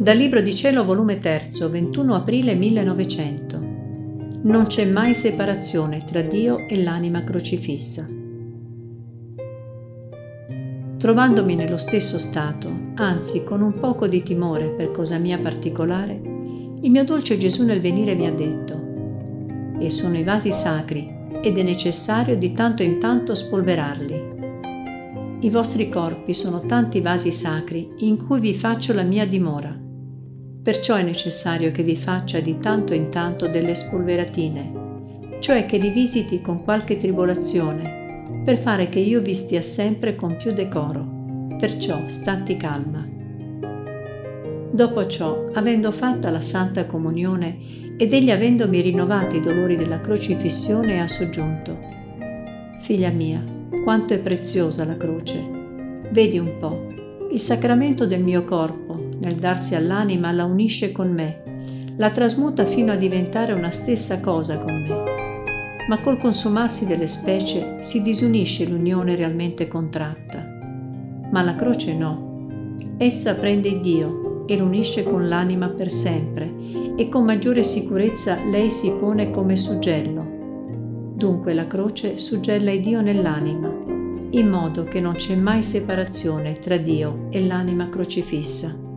Dal Libro di Cielo, volume 3, 21 aprile 1900. Non c'è mai separazione tra Dio e l'anima crocifissa. Trovandomi nello stesso stato, anzi con un poco di timore per cosa mia particolare, il mio dolce Gesù nel venire mi ha detto, e sono i vasi sacri ed è necessario di tanto in tanto spolverarli. I vostri corpi sono tanti vasi sacri in cui vi faccio la mia dimora Perciò è necessario che vi faccia di tanto in tanto delle spolveratine, cioè che li visiti con qualche tribolazione, per fare che io vi stia sempre con più decoro. Perciò statti calma. Dopo ciò, avendo fatta la Santa Comunione ed egli avendomi rinnovati i dolori della crocifissione, ha soggiunto, Figlia mia, quanto è preziosa la croce. Vedi un po', il sacramento del mio corpo, nel darsi all'anima, la unisce con me, la trasmuta fino a diventare una stessa cosa con me. Ma col consumarsi delle specie si disunisce l'unione realmente contratta. Ma la croce no. Essa prende Dio e l'unisce con l'anima per sempre e con maggiore sicurezza lei si pone come suggello. Dunque la croce suggella Dio nell'anima, in modo che non c'è mai separazione tra Dio e l'anima crocifissa.